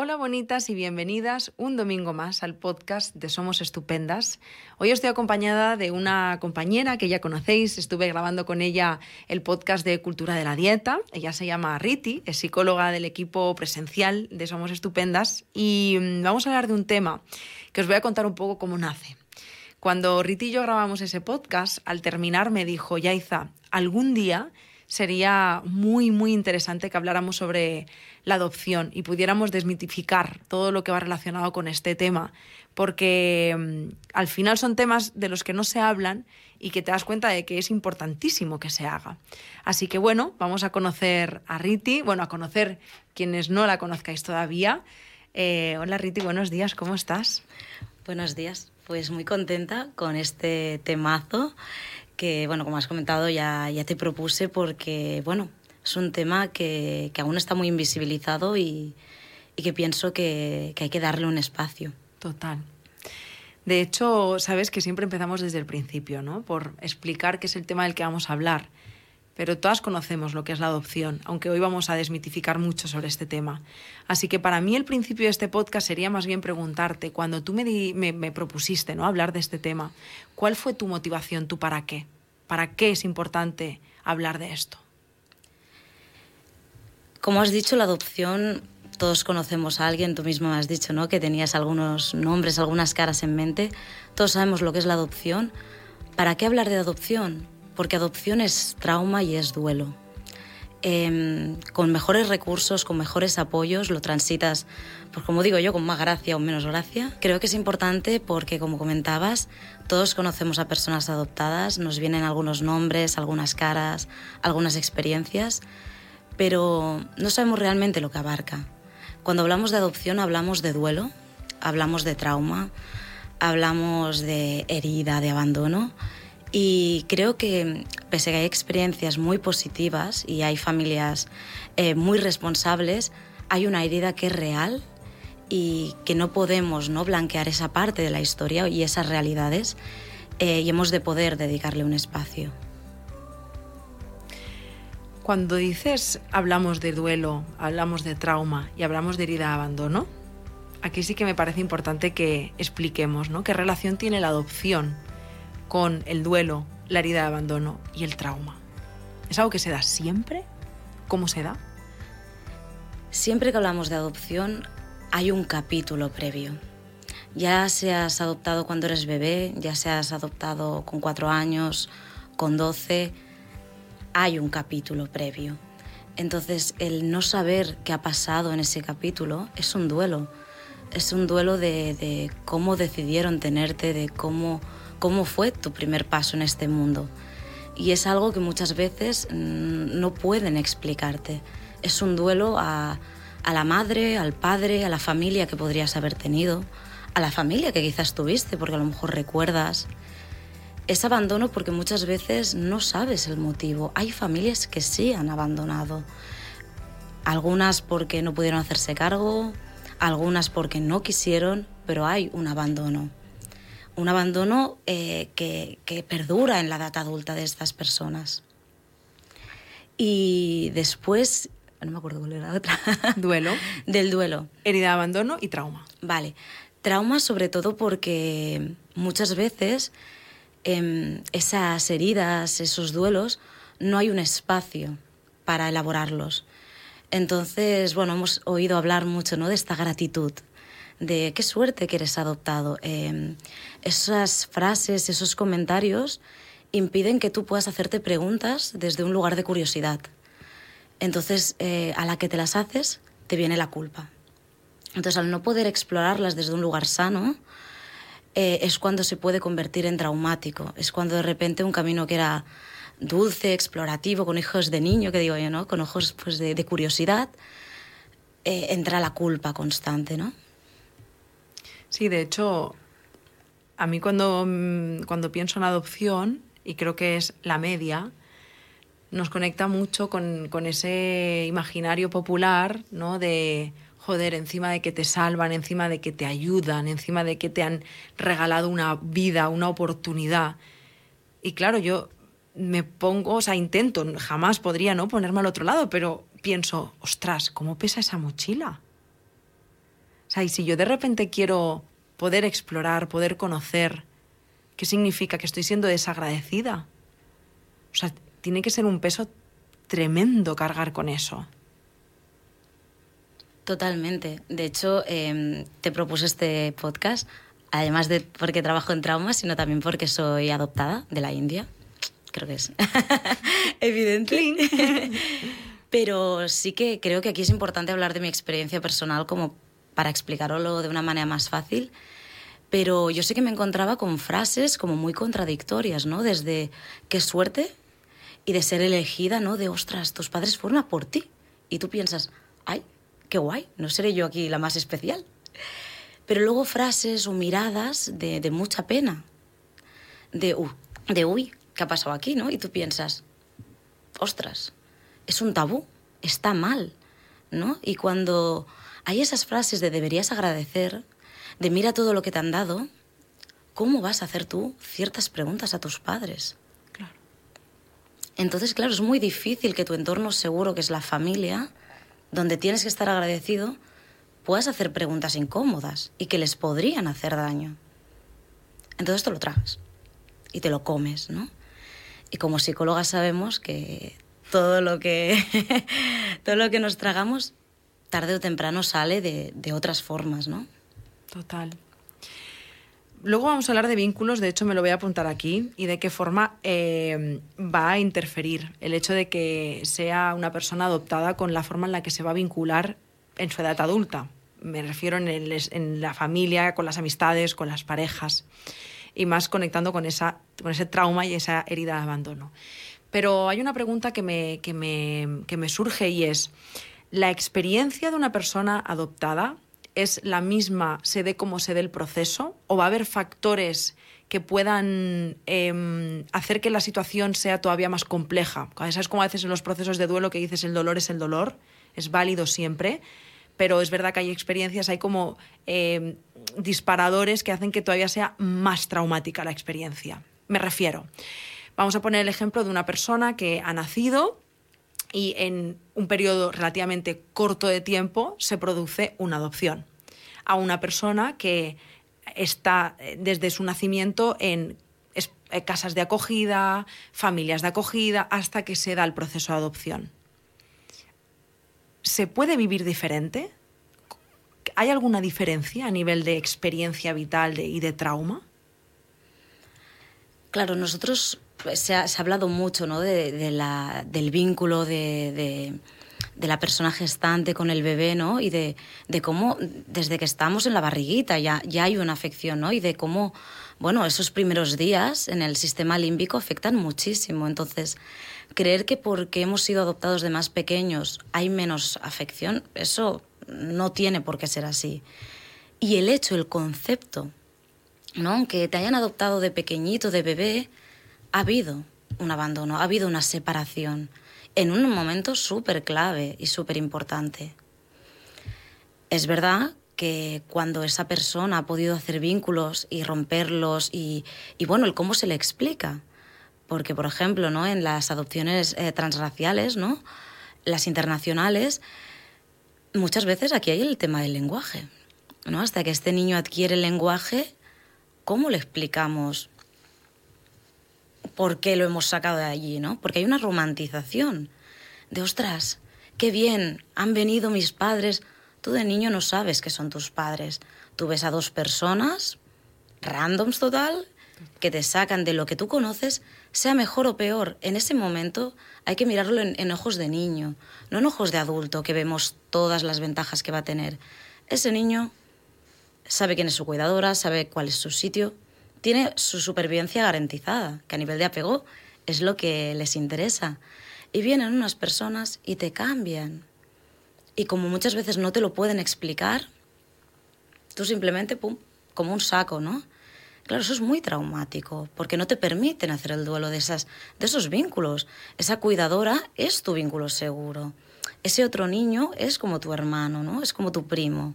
Hola bonitas y bienvenidas un domingo más al podcast de Somos Estupendas. Hoy estoy acompañada de una compañera que ya conocéis, estuve grabando con ella el podcast de Cultura de la Dieta. Ella se llama Riti, es psicóloga del equipo presencial de Somos Estupendas y mm, vamos a hablar de un tema que os voy a contar un poco cómo nace. Cuando Riti y yo grabamos ese podcast, al terminar me dijo, Yaiza, algún día sería muy, muy interesante que habláramos sobre la adopción y pudiéramos desmitificar todo lo que va relacionado con este tema, porque mm, al final son temas de los que no se hablan y que te das cuenta de que es importantísimo que se haga. Así que bueno, vamos a conocer a Riti, bueno, a conocer quienes no la conozcáis todavía. Eh, hola Riti, buenos días, ¿cómo estás? Buenos días, pues muy contenta con este temazo que, bueno, como has comentado, ya, ya te propuse porque, bueno, es un tema que, que aún está muy invisibilizado y, y que pienso que, que hay que darle un espacio. Total. De hecho, sabes que siempre empezamos desde el principio, ¿no? Por explicar qué es el tema del que vamos a hablar. Pero todas conocemos lo que es la adopción, aunque hoy vamos a desmitificar mucho sobre este tema. Así que para mí el principio de este podcast sería más bien preguntarte, cuando tú me, propusiste ¿no? hablar de este tema, ¿cuál fue tu motivación, tu para qué? ¿Para qué es importante hablar de esto? Como has dicho, la adopción, todos conocemos a alguien, tú mismo has dicho, ¿no? Que tenías algunos nombres, algunas caras en mente. Todos sabemos lo que es la adopción. ¿Para qué hablar de adopción? Porque adopción es trauma y es duelo. Eh, con mejores recursos, con mejores apoyos, lo transitas, pues como digo yo, con más gracia o menos gracia. Creo que es importante porque, como comentabas, todos conocemos a personas adoptadas, nos vienen algunos nombres, algunas caras, algunas experiencias, pero no sabemos realmente lo que abarca. Cuando hablamos de adopción hablamos de duelo, hablamos de trauma, hablamos de herida, de abandono. Y creo que pese a que hay experiencias muy positivas y hay familias eh, muy responsables, hay una herida que es real y que no podemos no blanquear esa parte de la historia y esas realidades eh, y hemos de poder dedicarle un espacio. Cuando dices hablamos de duelo, hablamos de trauma y hablamos de herida de abandono, aquí sí que me parece importante que expliquemos ¿no? qué relación tiene la adopción con el duelo, la herida de abandono y el trauma. ¿Es algo que se da siempre? ¿Cómo se da? Siempre que hablamos de adopción hay un capítulo previo. Ya seas adoptado cuando eres bebé, ya seas adoptado con cuatro años, con doce, hay un capítulo previo. Entonces, el no saber qué ha pasado en ese capítulo es un duelo. Es un duelo de, de cómo decidieron tenerte, de cómo cómo fue tu primer paso en este mundo. Y es algo que muchas veces mm, no pueden explicarte. Es un duelo a, a la madre, al padre, a la familia que podrías haber tenido, a la familia que quizás tuviste, porque a lo mejor recuerdas. Es abandono porque muchas veces no sabes el motivo. Hay familias que sí han abandonado. Algunas porque no pudieron hacerse cargo, algunas porque no quisieron, pero hay un abandono un abandono eh, que, que, perdura en la edad adulta de estas personas. Y después, no me acuerdo cuál era la otra. Duelo. Del duelo. Herida de abandono y trauma. Vale. Trauma sobre todo porque muchas veces eh, esas heridas, esos duelos, no hay un espacio para elaborarlos. Entonces, bueno, hemos oído hablar mucho ¿no? de esta gratitud, de qué suerte que eres adoptado. Eh, esas frases, esos comentarios impiden que tú puedas hacerte preguntas desde un lugar de curiosidad. Entonces, eh, a la que te las haces, te viene la culpa. Entonces, al no poder explorarlas desde un lugar sano, eh, es cuando se puede convertir en traumático. Es cuando de repente un camino que era dulce, explorativo, con ojos de niño, que digo yo, ¿no? Con ojos pues, de, curiosidad, entra la culpa constante, ¿no? Sí, de hecho, a mí cuando, mm, cuando pienso en adopción, y creo que es la media, nos conecta mucho con, con ese imaginario popular, ¿no? De, joder, encima de que te salvan, encima de que te ayudan, encima de que te han regalado una vida, una oportunidad. Y claro, yo me pongo, o sea, intento, jamás podría no ponerme al otro lado, pero pienso, ostras, ¿cómo pesa esa mochila? O sea, y si yo de repente quiero poder explorar, poder conocer, ¿qué significa? Que estoy siendo desagradecida. O sea, tiene que ser un peso tremendo cargar con eso. Totalmente. De hecho, em, te propuse este podcast, además de porque trabajo en traumas, sino también porque soy adoptada de la India. Creo que es evidente. Pero sí que creo que aquí es importante hablar de mi experiencia personal como para explicarlo de una manera más fácil. Pero yo sé que me encontraba con frases como muy contradictorias, ¿no? Desde qué suerte y de ser elegida, ¿no? De ostras, tus padres fueron a por ti. Y tú piensas, ay, qué guay, no seré yo aquí la más especial. Pero luego frases o miradas de, mucha pena, de, uh, de uy, ¿qué ha pasado aquí? ¿no? Y tú piensas, ostras, es un tabú, está mal, ¿no? Y cuando hay esas frases de deberías agradecer, de mira todo lo que te han dado, ¿cómo vas a hacer tú ciertas preguntas a tus padres? Claro. Entonces, claro, es muy difícil que tu entorno seguro, que es la familia, donde tienes que estar agradecido, puedas hacer preguntas incómodas y que les podrían hacer daño. Entonces te lo tragas y te lo comes, ¿no? Y como psicólogas sabemos que todo lo que, todo lo que nos tragamos, tarde o temprano sale de, otras formas, ¿no? Total. Luego vamos a hablar de vínculos, de hecho me lo voy a apuntar aquí, y de qué forma eh, va a interferir el hecho de que sea una persona adoptada con la forma en la que se va a vincular en su edad adulta. Me refiero en, en la familia, con las amistades, con las parejas, y más conectando con, esa, con ese trauma y esa herida de abandono. Pero hay una pregunta que me, que me, que me surge y es, ¿la experiencia de una persona adoptada es la misma, se dé como se dé el proceso? ¿O va a haber factores que puedan eh, hacer que la situación sea todavía más compleja? ¿Sabes como a veces en los procesos de duelo que dices el dolor es el dolor? Es válido siempre, pero es verdad que hay experiencias, hay como eh, disparadores que hacen que todavía sea más traumática la experiencia. Me refiero. Vamos a poner el ejemplo de una persona que ha nacido y en un periodo relativamente corto de tiempo se produce una adopción a una persona que está eh, desde su nacimiento en eh, casas de acogida, familias de acogida, hasta que se da el proceso de adopción. ¿Se puede vivir diferente? ¿Hay alguna diferencia a nivel de experiencia vital y de trauma? Claro, nosotros se ha, hablado mucho ¿no? de, de la, del vínculo de, de, la persona gestante con el bebé, ¿no? Y de, cómo desde que estamos en la barriguita ya, ya hay una afección, ¿no? Y de cómo, bueno, esos primeros días en el sistema límbico afectan muchísimo. Entonces, creer que porque hemos sido adoptados de más pequeños hay menos afección, eso no tiene por qué ser así. Y el hecho, el concepto, ¿no? Que te hayan adoptado de pequeñito, de bebé, ha habido un abandono, ha habido una separación en un momento súper clave y súper importante. Es verdad que cuando esa persona ha podido hacer vínculos y romperlos y, bueno, el cómo se le explica. Porque, por ejemplo, ¿no? en las adopciones eh, transraciales, ¿no? las internacionales, muchas veces aquí hay el tema del lenguaje. ¿no? Hasta que este niño adquiere el lenguaje, ¿cómo le explicamos por qué lo hemos sacado de allí, ¿no? Porque hay una romantización de, ostras, qué bien, han venido mis padres. Tú de niño no sabes que son tus padres. Tú ves a dos personas, randoms total, que te sacan de lo que tú conoces, sea mejor o peor. En ese momento hay que mirarlo en, en ojos de niño, no en ojos de adulto, que vemos todas las ventajas que va a tener. Ese niño sabe quién es su cuidadora, sabe cuál es su sitio, tiene su supervivencia garantizada, que a nivel de apego es lo que les interesa. Y vienen unas personas y te cambian. Y como muchas veces no te lo pueden explicar, tú simplemente, como un saco, ¿no? Claro, eso es muy traumático, porque no te permiten hacer el duelo de, esas, de esos vínculos. Esa cuidadora es tu vínculo seguro. Ese otro niño es como tu hermano, ¿no? Es como tu primo.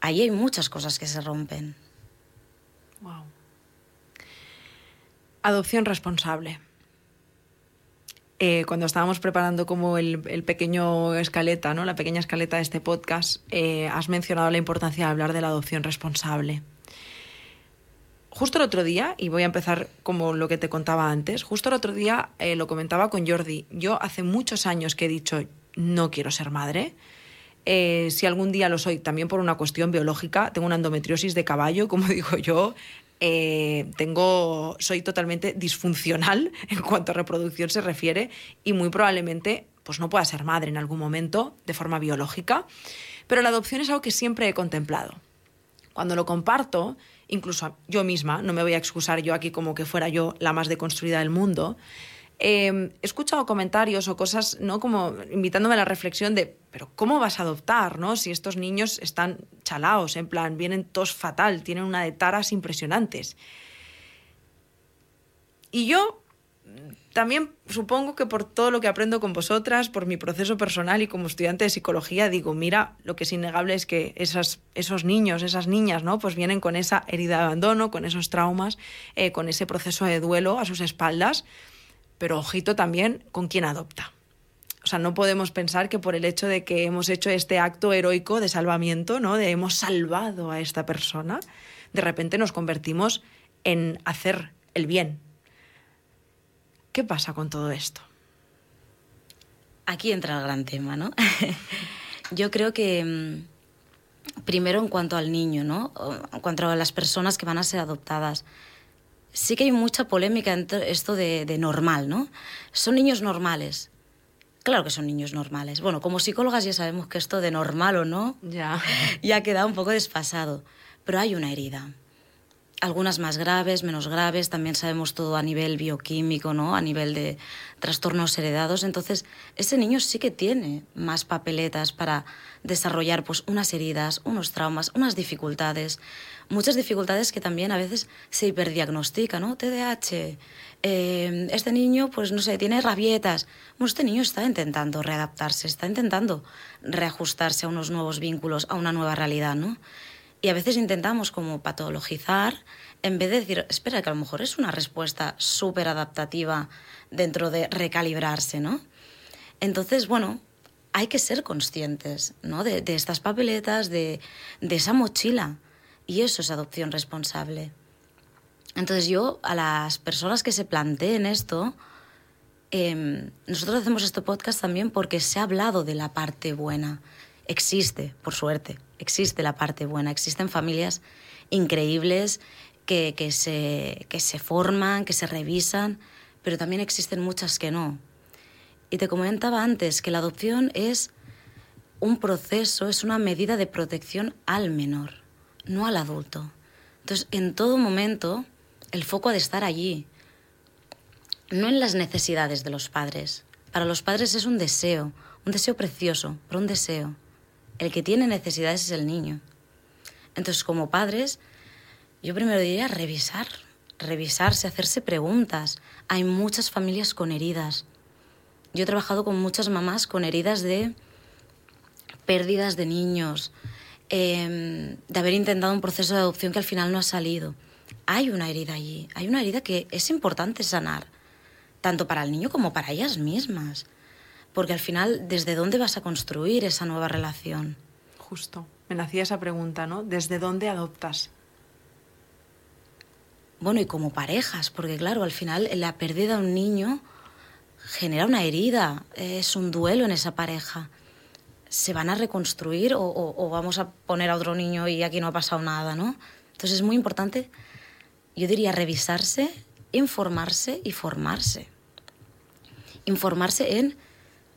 Ahí hay muchas cosas que se rompen. Adopción responsable. eh, cuando estábamos preparando como el, pequeño escaleta, ¿no? la pequeña escaleta de este podcast, eh, has mencionado la importancia de hablar de la adopción responsable. Justo el otro día, y voy a empezar como lo que te contaba antes, justo el otro día eh, lo comentaba con Jordi, yo hace muchos años que he dicho no quiero ser madre, si algún día lo soy, también por una cuestión biológica, tengo una endometriosis de caballo, como digo yo, eh, tengo, soy totalmente disfuncional en cuanto a reproducción se refiere y muy probablemente pues no pueda ser madre en algún momento de forma biológica, pero la adopción es algo que siempre he contemplado. Cuando lo comparto, incluso yo misma, no me voy a excusar yo aquí como que fuera yo la más deconstruida del mundo, Em, he escuchado comentarios o cosas, ¿no? Como invitándome a la reflexión de, pero ¿cómo vas a adoptar, no? Si estos niños están chalaos, en plan, vienen todos fatal, tienen una de taras impresionantes. Y yo también supongo que por todo lo que aprendo con vosotras, por mi proceso personal y como estudiante de psicología, digo, mira, lo que es innegable es que esas, esos niños, esas niñas, ¿no? Pues vienen con esa herida de abandono, con esos traumas, eh, con ese proceso de duelo a sus espaldas pero ojito también con quién adopta. O sea, no podemos pensar que por el hecho de que hemos hecho este acto heroico de salvamiento, ¿no? De hemos salvado a esta persona, de repente nos convertimos en hacer el bien. ¿Qué pasa con todo esto? Aquí entra el gran tema, ¿no? Yo creo que mm, primero en cuanto al niño, ¿no? En cuanto a las personas que van a ser adoptadas sí que hay mucha polémica entre esto de, normal, ¿no? Son niños normales. Claro que son niños normales. Bueno, como psicólogas ya sabemos que esto de normal o no ya, ya queda un poco desfasado. Pero hay una herida. Algunas más graves, menos graves, también sabemos todo a nivel bioquímico, ¿no? A nivel de trastornos heredados. Entonces, ese niño sí que tiene más papeletas para desarrollar pues, unas heridas, unos traumas, unas dificultades muchas dificultades que también a veces se hiperdiagnostican, ¿no? TDAH, eh, este niño, pues no sé, tiene rabietas. Bueno, este niño está intentando readaptarse, está intentando reajustarse a unos nuevos vínculos, a una nueva realidad, ¿no? Y a veces intentamos como patologizar en vez de decir, espera, que a lo mejor es una respuesta súper adaptativa dentro de recalibrarse, ¿no? Entonces, bueno, hay que ser conscientes ¿no? de, estas papeletas, de, de esa mochila y eso es adopción responsable. Entonces yo a las personas que se planteen esto, em, nosotros hacemos este podcast también porque se ha hablado de la parte buena. Existe, por suerte, existe la parte buena. Existen familias increíbles que, que, se, que se forman, que se revisan, pero también existen muchas que no. Y te comentaba antes que la adopción es un proceso, es una medida de protección al menor no al adulto. Entonces, en todo momento, el foco ha de estar allí, no en las necesidades de los padres. Para los padres es un deseo, un deseo precioso, pero un deseo. El que tiene necesidades es el niño. Entonces, como padres, yo primero diría revisar, revisarse, hacerse preguntas. Hay muchas familias con heridas. Yo he trabajado con muchas mamás con heridas de pérdidas de niños, Em, de haber intentado un proceso de adopción que al final no ha salido. Hay una herida allí, hay una herida que es importante sanar, tanto para el niño como para ellas mismas, porque al final, ¿desde dónde vas a construir esa nueva relación? Justo, me nacía esa pregunta, ¿no? ¿Desde dónde adoptas? Bueno, y como parejas, porque claro, al final la pérdida de un niño genera una herida, es un duelo en esa pareja se van a reconstruir o, vamos a poner a otro niño y aquí no ha pasado nada, ¿no? Entonces es muy importante, yo diría, revisarse, informarse y formarse. Informarse en,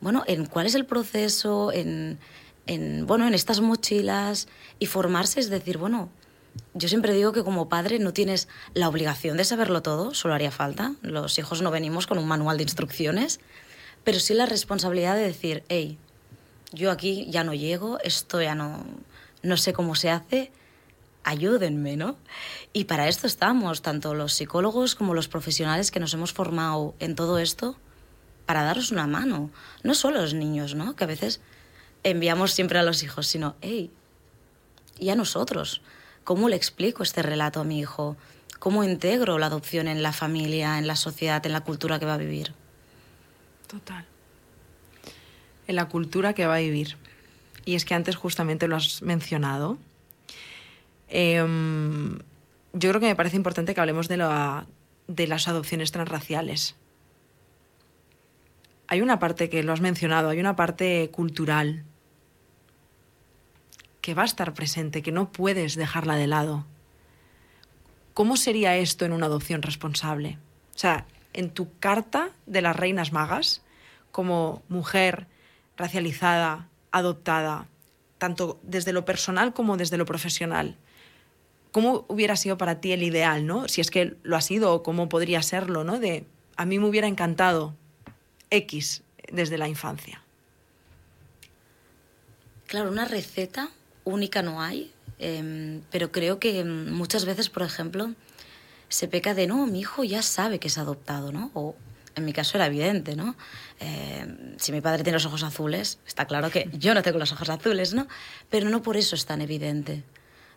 bueno, en cuál es el proceso, en, en, bueno, en estas mochilas y formarse es decir, bueno, yo siempre digo que como padre no tienes la obligación de saberlo todo, solo haría falta. Los hijos no venimos con un manual de instrucciones, pero sí la responsabilidad de decir, hey, yo aquí ya no llego, esto ya no, no sé cómo se hace, ayúdenme, ¿no? Y para esto estamos, tanto los psicólogos como los profesionales que nos hemos formado en todo esto, para daros una mano. No solo los niños, ¿no? Que a veces enviamos siempre a los hijos, sino, hey, y a nosotros. ¿Cómo le explico este relato a mi hijo? ¿Cómo integro la adopción en la familia, en la sociedad, en la cultura que va a vivir? Total. En la cultura que va a vivir. Y es que antes justamente lo has mencionado. Em, yo creo que me parece importante que hablemos de, la, de las adopciones transraciales. Hay una parte que lo has mencionado, hay una parte cultural que va a estar presente, que no puedes dejarla de lado. ¿Cómo sería esto en una adopción responsable? O sea, en tu carta de las reinas magas, como mujer racializada, adoptada, tanto desde lo personal como desde lo profesional, ¿cómo hubiera sido para ti el ideal, no? Si es que lo ha sido o cómo podría serlo, ¿no? De a mí me hubiera encantado X desde la infancia. Claro, una receta única no hay, em, pero creo que muchas veces, por ejemplo, se peca de, no, mi hijo ya sabe que es adoptado, ¿no? O en mi caso era evidente, ¿no? Em, si mi padre tiene los ojos azules, está claro que yo no tengo los ojos azules, ¿no? Pero no por eso es tan evidente,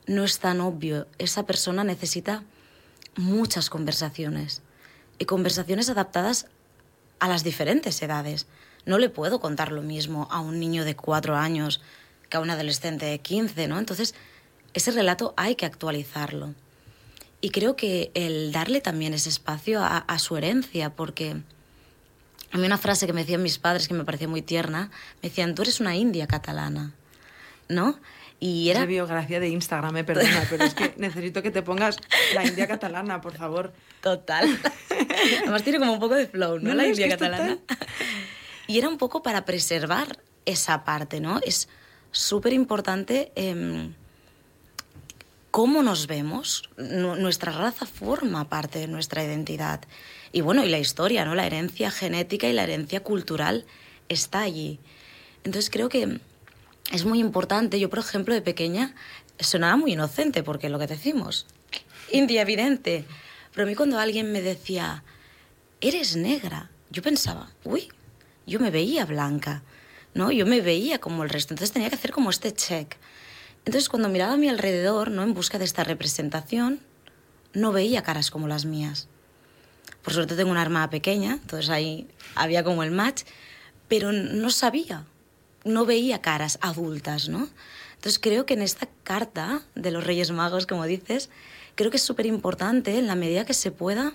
no es tan obvio. Esa persona necesita muchas conversaciones y conversaciones adaptadas a las diferentes edades. No le puedo contar lo mismo a un niño de cuatro años que a un adolescente de 15, ¿no? Entonces, ese relato hay que actualizarlo. Y creo que el darle también ese espacio a, su herencia, porque a mí una frase que me decían mis padres que me parecía muy tierna, me decían, tú eres una india catalana, ¿no? Y era... biografía de Instagram, me perdona, pero es que necesito que te pongas la india catalana, por favor. Total. Además tiene como un poco de flow, ¿no? la india catalana. Y era un poco para preservar esa parte, ¿no? Es súper importante em, cómo nos vemos. nuestra raza forma parte de nuestra identidad. Y bueno, y la historia, ¿no? La herencia genética y la herencia cultural está allí. Entonces creo que es muy importante. Yo, por ejemplo, de pequeña sonaba muy inocente, porque lo que decimos, india evidente. Pero a mí cuando alguien me decía, eres negra, yo pensaba, uy, yo me veía blanca. ¿no? Yo me veía como el resto, entonces tenía que hacer como este check. Entonces cuando miraba a mi alrededor, ¿no? En busca de esta representación, no veía caras como las mías. Por suerte tengo una arma pequeña, entonces ahí había como el match, pero no sabía, no veía caras adultas, ¿no? Entonces creo que en esta carta de los Reyes Magos, como dices, creo que es súper importante en la medida que se pueda,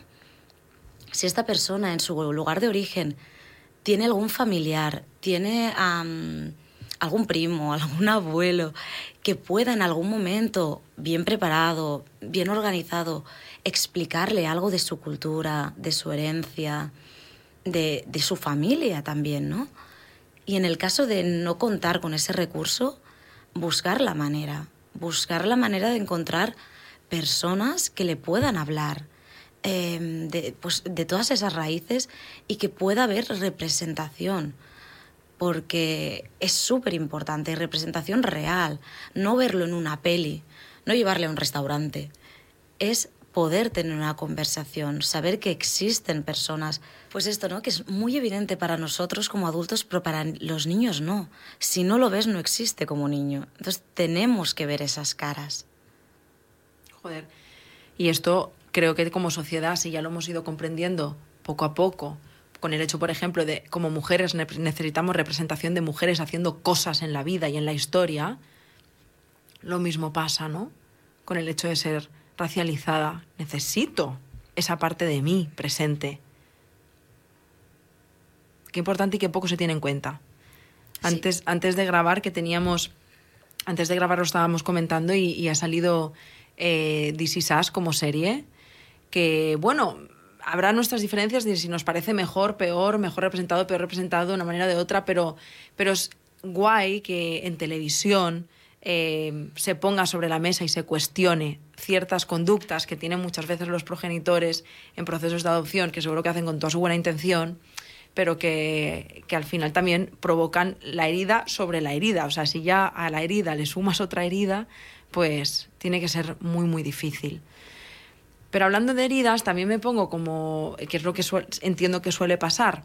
si esta persona en su lugar de origen tiene algún familiar, tiene algún primo, algún abuelo que pueda en algún momento, bien preparado, bien organizado, explicarle algo de su cultura, de su herencia, de su familia también, ¿no? Y en el caso de no contar con ese recurso, buscar la manera, buscar la manera de encontrar personas que le puedan hablar, Em, de, pues, de todas esas raíces y que pueda haber representación, porque es súper importante, representación real, no verlo en una peli, no llevarle a un restaurante, es poder tener una conversación, saber que existen personas, pues esto, ¿no? Que es muy evidente para nosotros como adultos, pero para los niños no. Si no lo ves, no existe como niño. Entonces tenemos que ver esas caras. Joder. Y esto creo que como sociedad, si ya lo hemos ido comprendiendo poco a poco, con el hecho, por ejemplo, de como mujeres necesitamos representación de mujeres haciendo cosas en la vida y en la historia, lo mismo pasa, ¿no? Con el hecho de ser racializada. Necesito esa parte de mí presente. Qué importante y qué poco se tiene en cuenta. Antes, antes de grabar, que teníamos, antes de grabar lo estábamos comentando y, ha salido eh, This Is como serie que, bueno, habrá nuestras diferencias de si nos parece mejor, peor, mejor representado, peor representado de una manera o de otra, pero, pero es guay que en televisión eh, se ponga sobre la mesa y se cuestione ciertas conductas que tienen muchas veces los progenitores en procesos de adopción, que seguro que hacen con toda su buena intención, pero que, que, al final también provocan la herida sobre la herida. O sea, si ya a la herida le sumas otra herida, pues tiene que ser muy, muy difícil. Pero hablando de heridas, también me pongo como, que es lo que entiendo que suele pasar,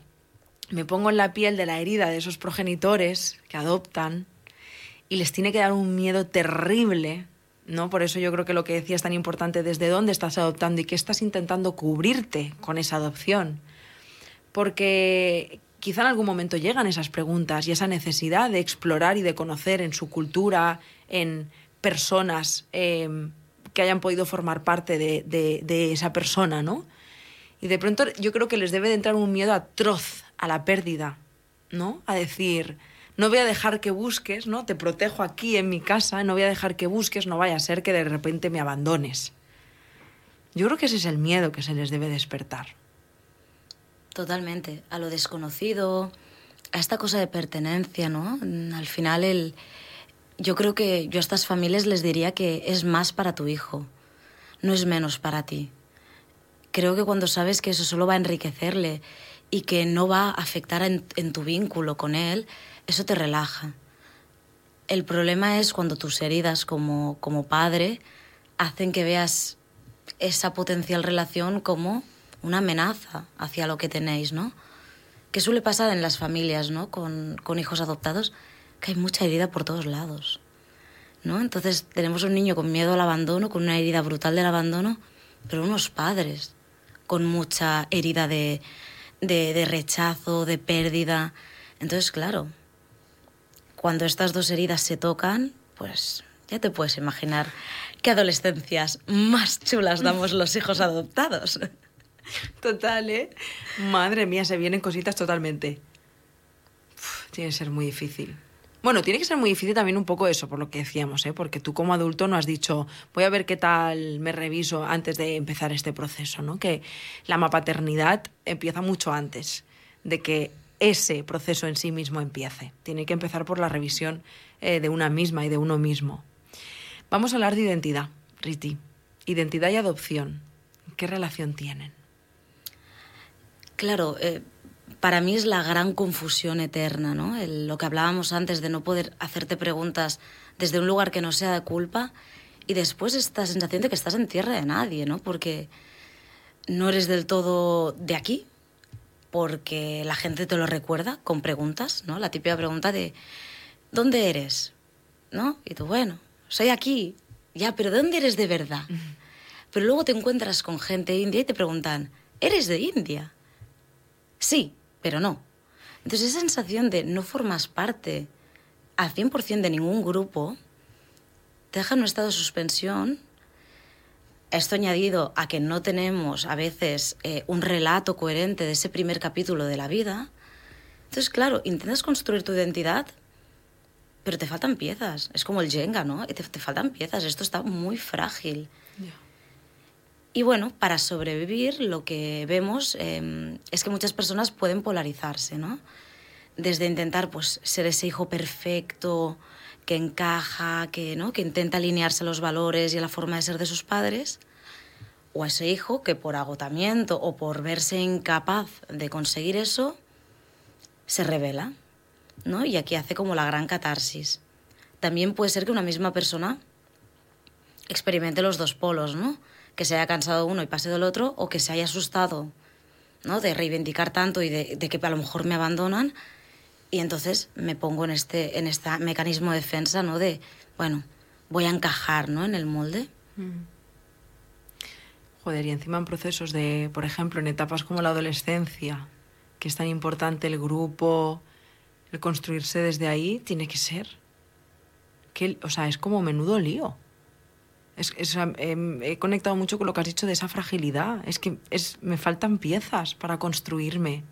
me pongo en la piel de la herida de esos progenitores que adoptan y les tiene que dar un miedo terrible, ¿no? Por eso yo creo que lo que decía es tan importante, desde dónde estás adoptando y qué estás intentando cubrirte con esa adopción. Porque quizá en algún momento llegan esas preguntas y esa necesidad de explorar y de conocer en su cultura, en personas em, que hayan podido formar parte de, de, esa persona, ¿no? Y de pronto yo creo que les debe de entrar un miedo atroz a la pérdida, ¿no? A decir, no voy a dejar que busques, ¿no? Te protejo aquí en mi casa, no voy a dejar que busques, no vaya a ser que de repente me abandones. Yo creo que ese es el miedo que se les debe despertar. Totalmente, a lo desconocido, a esta cosa de pertenencia, ¿no? Al final el yo creo que yo a estas familias les diría que es más para tu hijo, no es menos para ti. Creo que cuando sabes que eso solo va a enriquecerle y que no va a afectar en, tu vínculo con él, eso te relaja. El problema es cuando tus heridas como, como padre hacen que veas esa potencial relación como una amenaza hacia lo que tenéis, ¿no? Que suele pasar en las familias, ¿no? Con, con hijos adoptados, que hay mucha herida por todos lados, ¿no? Entonces tenemos un niño con miedo al abandono, con una herida brutal del abandono, pero unos padres con mucha herida de, de, rechazo, de pérdida. Entonces, claro, cuando estas dos heridas se tocan, pues ya te puedes imaginar qué adolescencias más chulas damos los hijos adoptados. Total, ¿eh? Madre mía, se vienen cositas totalmente. tiene que ser muy difícil. Bueno, tiene que ser muy difícil también un poco eso, por lo que decíamos, ¿eh? porque tú como adulto no has dicho, voy a ver qué tal me reviso antes de empezar este proceso, ¿no? Que la mapaternidad empieza mucho antes de que ese proceso en sí mismo empiece. Tiene que empezar por la revisión eh, de una misma y de uno mismo. Vamos a hablar de identidad, Riti. Identidad y adopción. ¿Qué relación tienen? Claro, eh, para mí es la gran confusión eterna, ¿no? lo que hablábamos antes de no poder hacerte preguntas desde un lugar que no sea de culpa y después esta sensación de que estás en tierra de nadie, ¿no? Porque no eres del todo de aquí, porque la gente te lo recuerda con preguntas, ¿no? La típica pregunta de ¿dónde eres? ¿No? Y tú, bueno, soy aquí. Ya, pero ¿dónde eres de verdad? Pero luego te encuentras con gente india y te preguntan, ¿eres de India? Sí, pero no. Entonces esa sensación de no formas parte al 100% de ningún grupo te deja en un estado de suspensión esto añadido a que no tenemos a veces eh, un relato coherente de ese primer capítulo de la vida. Entonces, claro, intentas construir tu identidad, pero te faltan piezas. Es como el Jenga, ¿no? Te, te faltan piezas. Esto está muy frágil. Y bueno, para sobrevivir lo que vemos em, es que muchas personas pueden polarizarse, ¿no? Desde intentar pues, ser ese hijo perfecto, que encaja, que, ¿no? que intenta alinearse a los valores y a la forma de ser de sus padres, o a ese hijo que por agotamiento o por verse incapaz de conseguir eso, se revela, ¿no? Y aquí hace como la gran catarsis. También puede ser que una misma persona experimente los dos polos, ¿no? Que se haya cansado uno y pase del otro, o que se haya asustado, ¿no? De reivindicar tanto y de, que a lo mejor me abandonan y entonces me pongo en este, en este mecanismo de defensa, ¿no? De, bueno, voy a encajar, ¿no? En el molde. Mm. Joder, y encima en procesos de, por ejemplo, en etapas como la adolescencia, que es tan importante el grupo, el construirse desde ahí, tiene que ser. Que, o sea, es como menudo lío. Es, em, he conectado mucho con lo que has dicho de esa fragilidad. Es que es, me faltan piezas para construirme.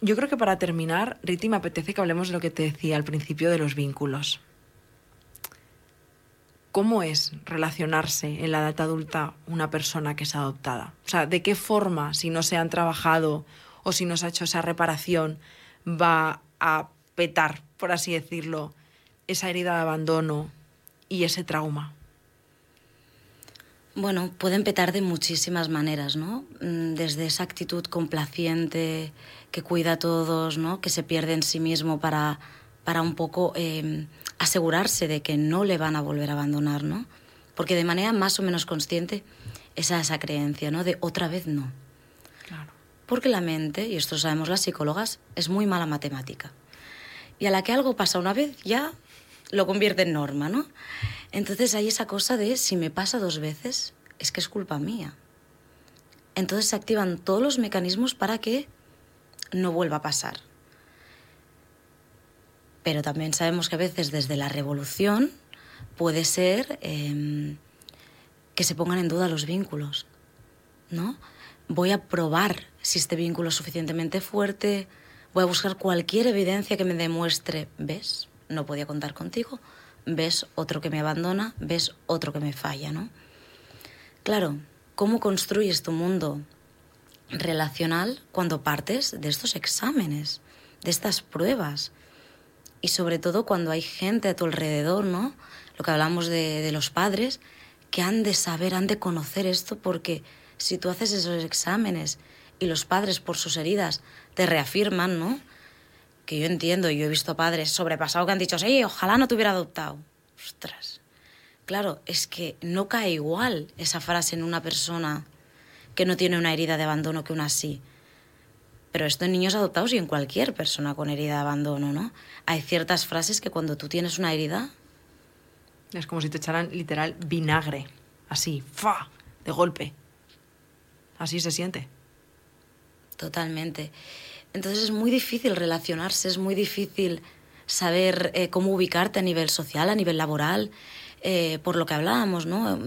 Yo creo que para terminar, Riti, me apetece que hablemos de lo que te decía al principio de los vínculos. ¿Cómo es relacionarse en la edad adulta una persona que es adoptada? O sea, ¿de qué forma, si no se han trabajado o si no se ha hecho esa reparación, va a petar, por así decirlo, esa herida de abandono y ese trauma? Bueno, pueden petar de muchísimas maneras, ¿no? Mm, desde esa actitud complaciente, que cuida a todos, ¿no? Que se pierde en sí mismo para, para un poco em, asegurarse de que no le van a volver a abandonar, ¿no? Porque de manera más o menos consciente esa esa creencia, ¿no? De otra vez no. Claro. Porque la mente, y esto sabemos las psicólogas, es muy mala matemática. Y a la que algo pasa una vez, ya lo convierte en norma, ¿no? Entonces hay esa cosa de si me pasa dos veces, es que es culpa mía. Entonces se activan todos los mecanismos para que no vuelva a pasar. Pero también sabemos que a veces desde la revolución puede ser em, que se pongan en duda los vínculos, ¿no? Voy a probar si este vínculo es suficientemente fuerte, voy a buscar cualquier evidencia que me demuestre, ¿ves? No podía contar contigo, ves otro que me abandona, ves otro que me falla, ¿no? Claro, ¿cómo construyes tu mundo relacional cuando partes de estos exámenes, de estas pruebas? Y sobre todo cuando hay gente a tu alrededor, ¿no? Lo que hablamos de, de los padres, que han de saber, han de conocer esto, porque si tú haces esos exámenes y los padres por sus heridas te reafirman, ¿no? Que yo entiendo, yo he visto padres sobrepasados que han dicho, sí, ojalá no te hubiera adoptado. Ostras. Claro, es que no cae igual esa frase en una persona que no tiene una herida de abandono que una así. Pero esto en niños adoptados y en cualquier persona con herida de abandono, ¿no? Hay ciertas frases que cuando tú tienes una herida... Es como si te echaran literal vinagre, así, fa, de golpe. Así se siente. Totalmente. Entonces es muy difícil relacionarse, es muy difícil saber eh, cómo ubicarte a nivel social, a nivel laboral, eh, por lo que hablábamos, ¿no?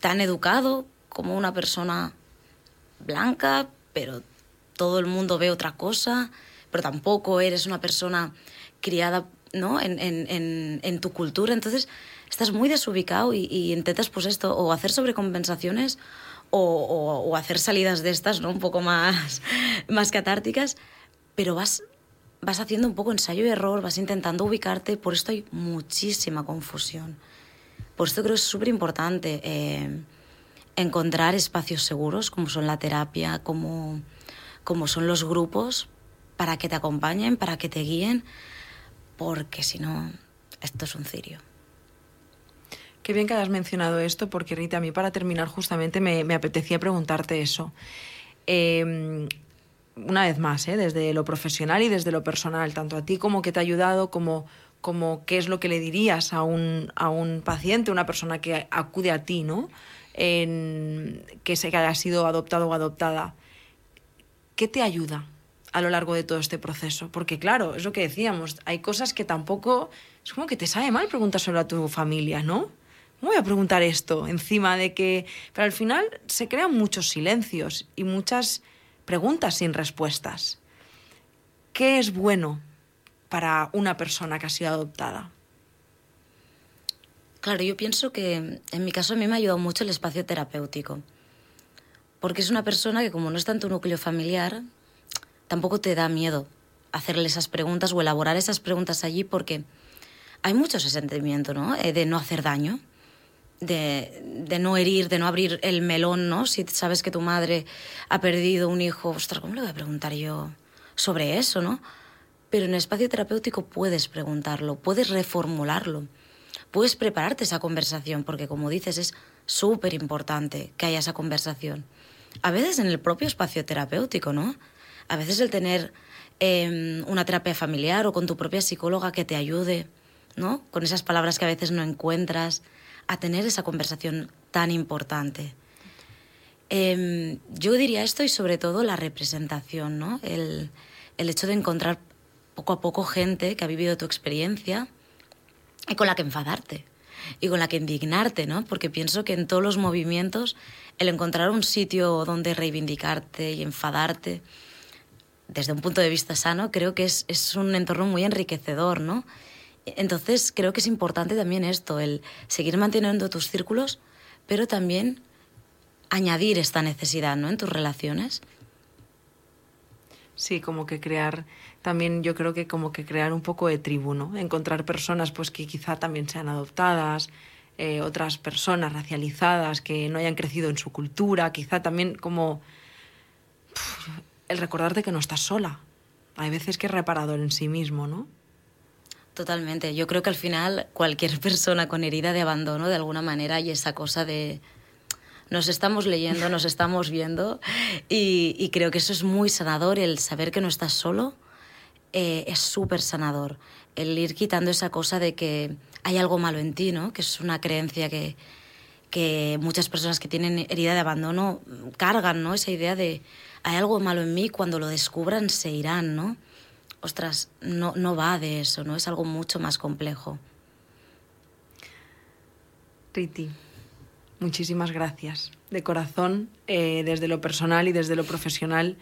Tan educado como una persona blanca, pero todo el mundo ve otra cosa, pero tampoco eres una persona criada ¿no? en, en, en, tu cultura. Entonces estás muy desubicado y, y, intentas pues esto, o hacer sobrecompensaciones o, hacer salidas de estas, ¿no? Un poco más, más catárticas, pero vas, vas haciendo un poco ensayo y error, vas intentando ubicarte, por esto hay muchísima confusión. Por esto creo que es súper importante eh, encontrar espacios seguros, como son la terapia, como, como son los grupos, para que te acompañen, para que te guíen, porque si no, esto es un cirio. Qué bien que hayas mencionado esto, porque Rita, a mí para terminar justamente me, apetecía preguntarte eso. Eh, una vez más, ¿eh? desde lo profesional y desde lo personal, tanto a ti como que te ha ayudado, como, como qué es lo que le dirías a un, a un paciente, una persona que acude a ti, ¿no? Que se que haya sido adoptado o adoptada. ¿Qué te ayuda a lo largo de todo este proceso? Porque claro, es lo que decíamos, hay cosas que tampoco... Es como que te sabe mal preguntárselo a tu familia, ¿no? Voy a preguntar esto encima de que... Pero al final se crean muchos silencios y muchas preguntas sin respuestas. ¿Qué es bueno para una persona que ha sido adoptada? Claro, yo pienso que en mi caso a mí me ha ayudado mucho el espacio terapéutico. Porque es una persona que como no está en tu núcleo familiar, tampoco te da miedo hacerle esas preguntas o elaborar esas preguntas allí porque hay mucho ese sentimiento, ¿no? Eh, de no hacer daño de, de, no herir, de no abrir el melón, ¿no? Si sabes que tu madre ha perdido un hijo, ostras, ¿cómo le voy a preguntar yo sobre eso, no? Pero en el espacio terapéutico puedes preguntarlo, puedes reformularlo, puedes prepararte esa conversación, porque como dices, es súper importante que haya esa conversación. A veces en el propio espacio terapéutico, ¿no? A veces el tener eh, una terapia familiar o con tu propia psicóloga que te ayude, ¿no? Con esas palabras que a veces no encuentras a tener esa conversación tan importante. Eh, yo diría esto y sobre todo la representación, ¿no? El, el, hecho de encontrar poco a poco gente que ha vivido tu experiencia y con la que enfadarte y con la que indignarte, ¿no? Porque pienso que en todos los movimientos el encontrar un sitio donde reivindicarte y enfadarte desde un punto de vista sano creo que es, es un entorno muy enriquecedor, ¿no? Entonces creo que es importante también esto, el seguir manteniendo tus círculos, pero también añadir esta necesidad ¿no? en tus relaciones. Sí, como que crear, también yo creo que como que crear un poco de tribu, ¿no? Encontrar personas pues que quizá también sean adoptadas, eh, otras personas racializadas que no hayan crecido en su cultura, quizá también como el recordarte que no estás sola. Hay veces que es reparador en sí mismo, ¿no? Totalmente. Yo creo que al final cualquier persona con herida de abandono, de alguna manera, hay esa cosa de nos estamos leyendo, nos estamos viendo y, creo que eso es muy sanador, el saber que no estás solo eh, es súper sanador. El ir quitando esa cosa de que hay algo malo en ti, ¿no? Que es una creencia que, que muchas personas que tienen herida de abandono cargan, ¿no? Esa idea de hay algo malo en mí, cuando lo descubran se irán, ¿no? Ostras, no, no va de eso, ¿no? Es algo mucho más complejo. Riti, muchísimas gracias de corazón, eh, desde lo personal y desde lo profesional,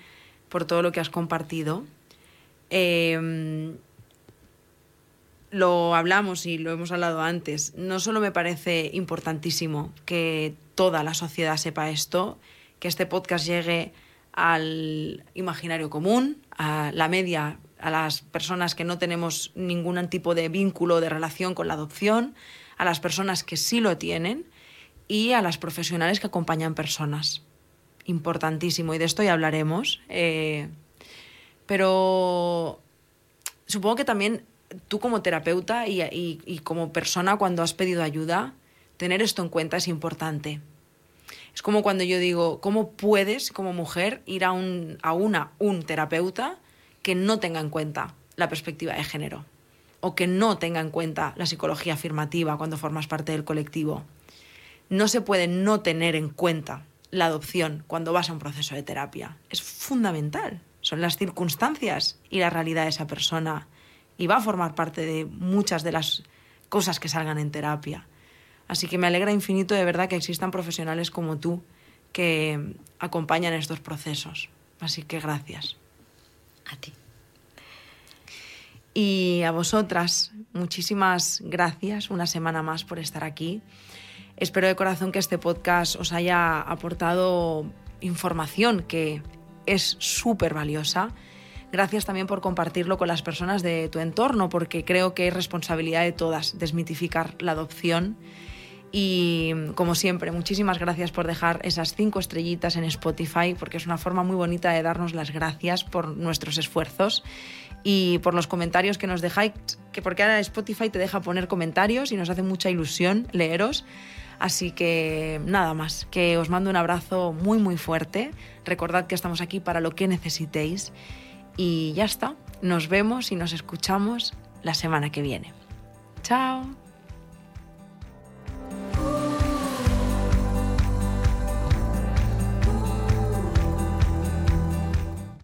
por todo lo que has compartido. Em, lo hablamos y lo hemos hablado antes. No solo me parece importantísimo que toda la sociedad sepa esto, que este podcast llegue al imaginario común, a la media, a las personas que no tenemos ningún tipo de vínculo, de relación con la adopción, a las personas que sí lo tienen y a las profesionales que acompañan personas. Importantísimo, y de esto ya hablaremos. Eh, pero supongo que también tú como terapeuta y, como persona cuando has pedido ayuda, tener esto en cuenta es importante. Es como cuando yo digo, ¿cómo puedes como mujer ir a, un, a una, un terapeuta que no tenga en cuenta la perspectiva de género? O que no tenga en cuenta la psicología afirmativa cuando formas parte del colectivo. No se puede no tener en cuenta la adopción cuando vas a un proceso de terapia. Es fundamental. Son las circunstancias y la realidad de esa persona y va a formar parte de muchas de las cosas que salgan en terapia. Así que me alegra infinito de verdad que existan profesionales como tú que acompañan estos procesos. Así que gracias. A ti. Y a vosotras, muchísimas gracias una semana más por estar aquí. Espero de corazón que este podcast os haya aportado información que es súper valiosa Gracias también por compartirlo con las personas de tu entorno, porque creo que es responsabilidad de todas desmitificar la adopción. Y como siempre, muchísimas gracias por dejar esas cinco estrellitas en Spotify, porque es una forma muy bonita de darnos las gracias por nuestros esfuerzos y por los comentarios que nos dejáis, que porque ahora Spotify te deja poner comentarios y nos hace mucha ilusión leeros. Así que nada más, que os mando un abrazo muy muy fuerte. Recordad que estamos aquí para lo que necesitéis y ya está. Nos vemos y nos escuchamos la semana que viene. Chao.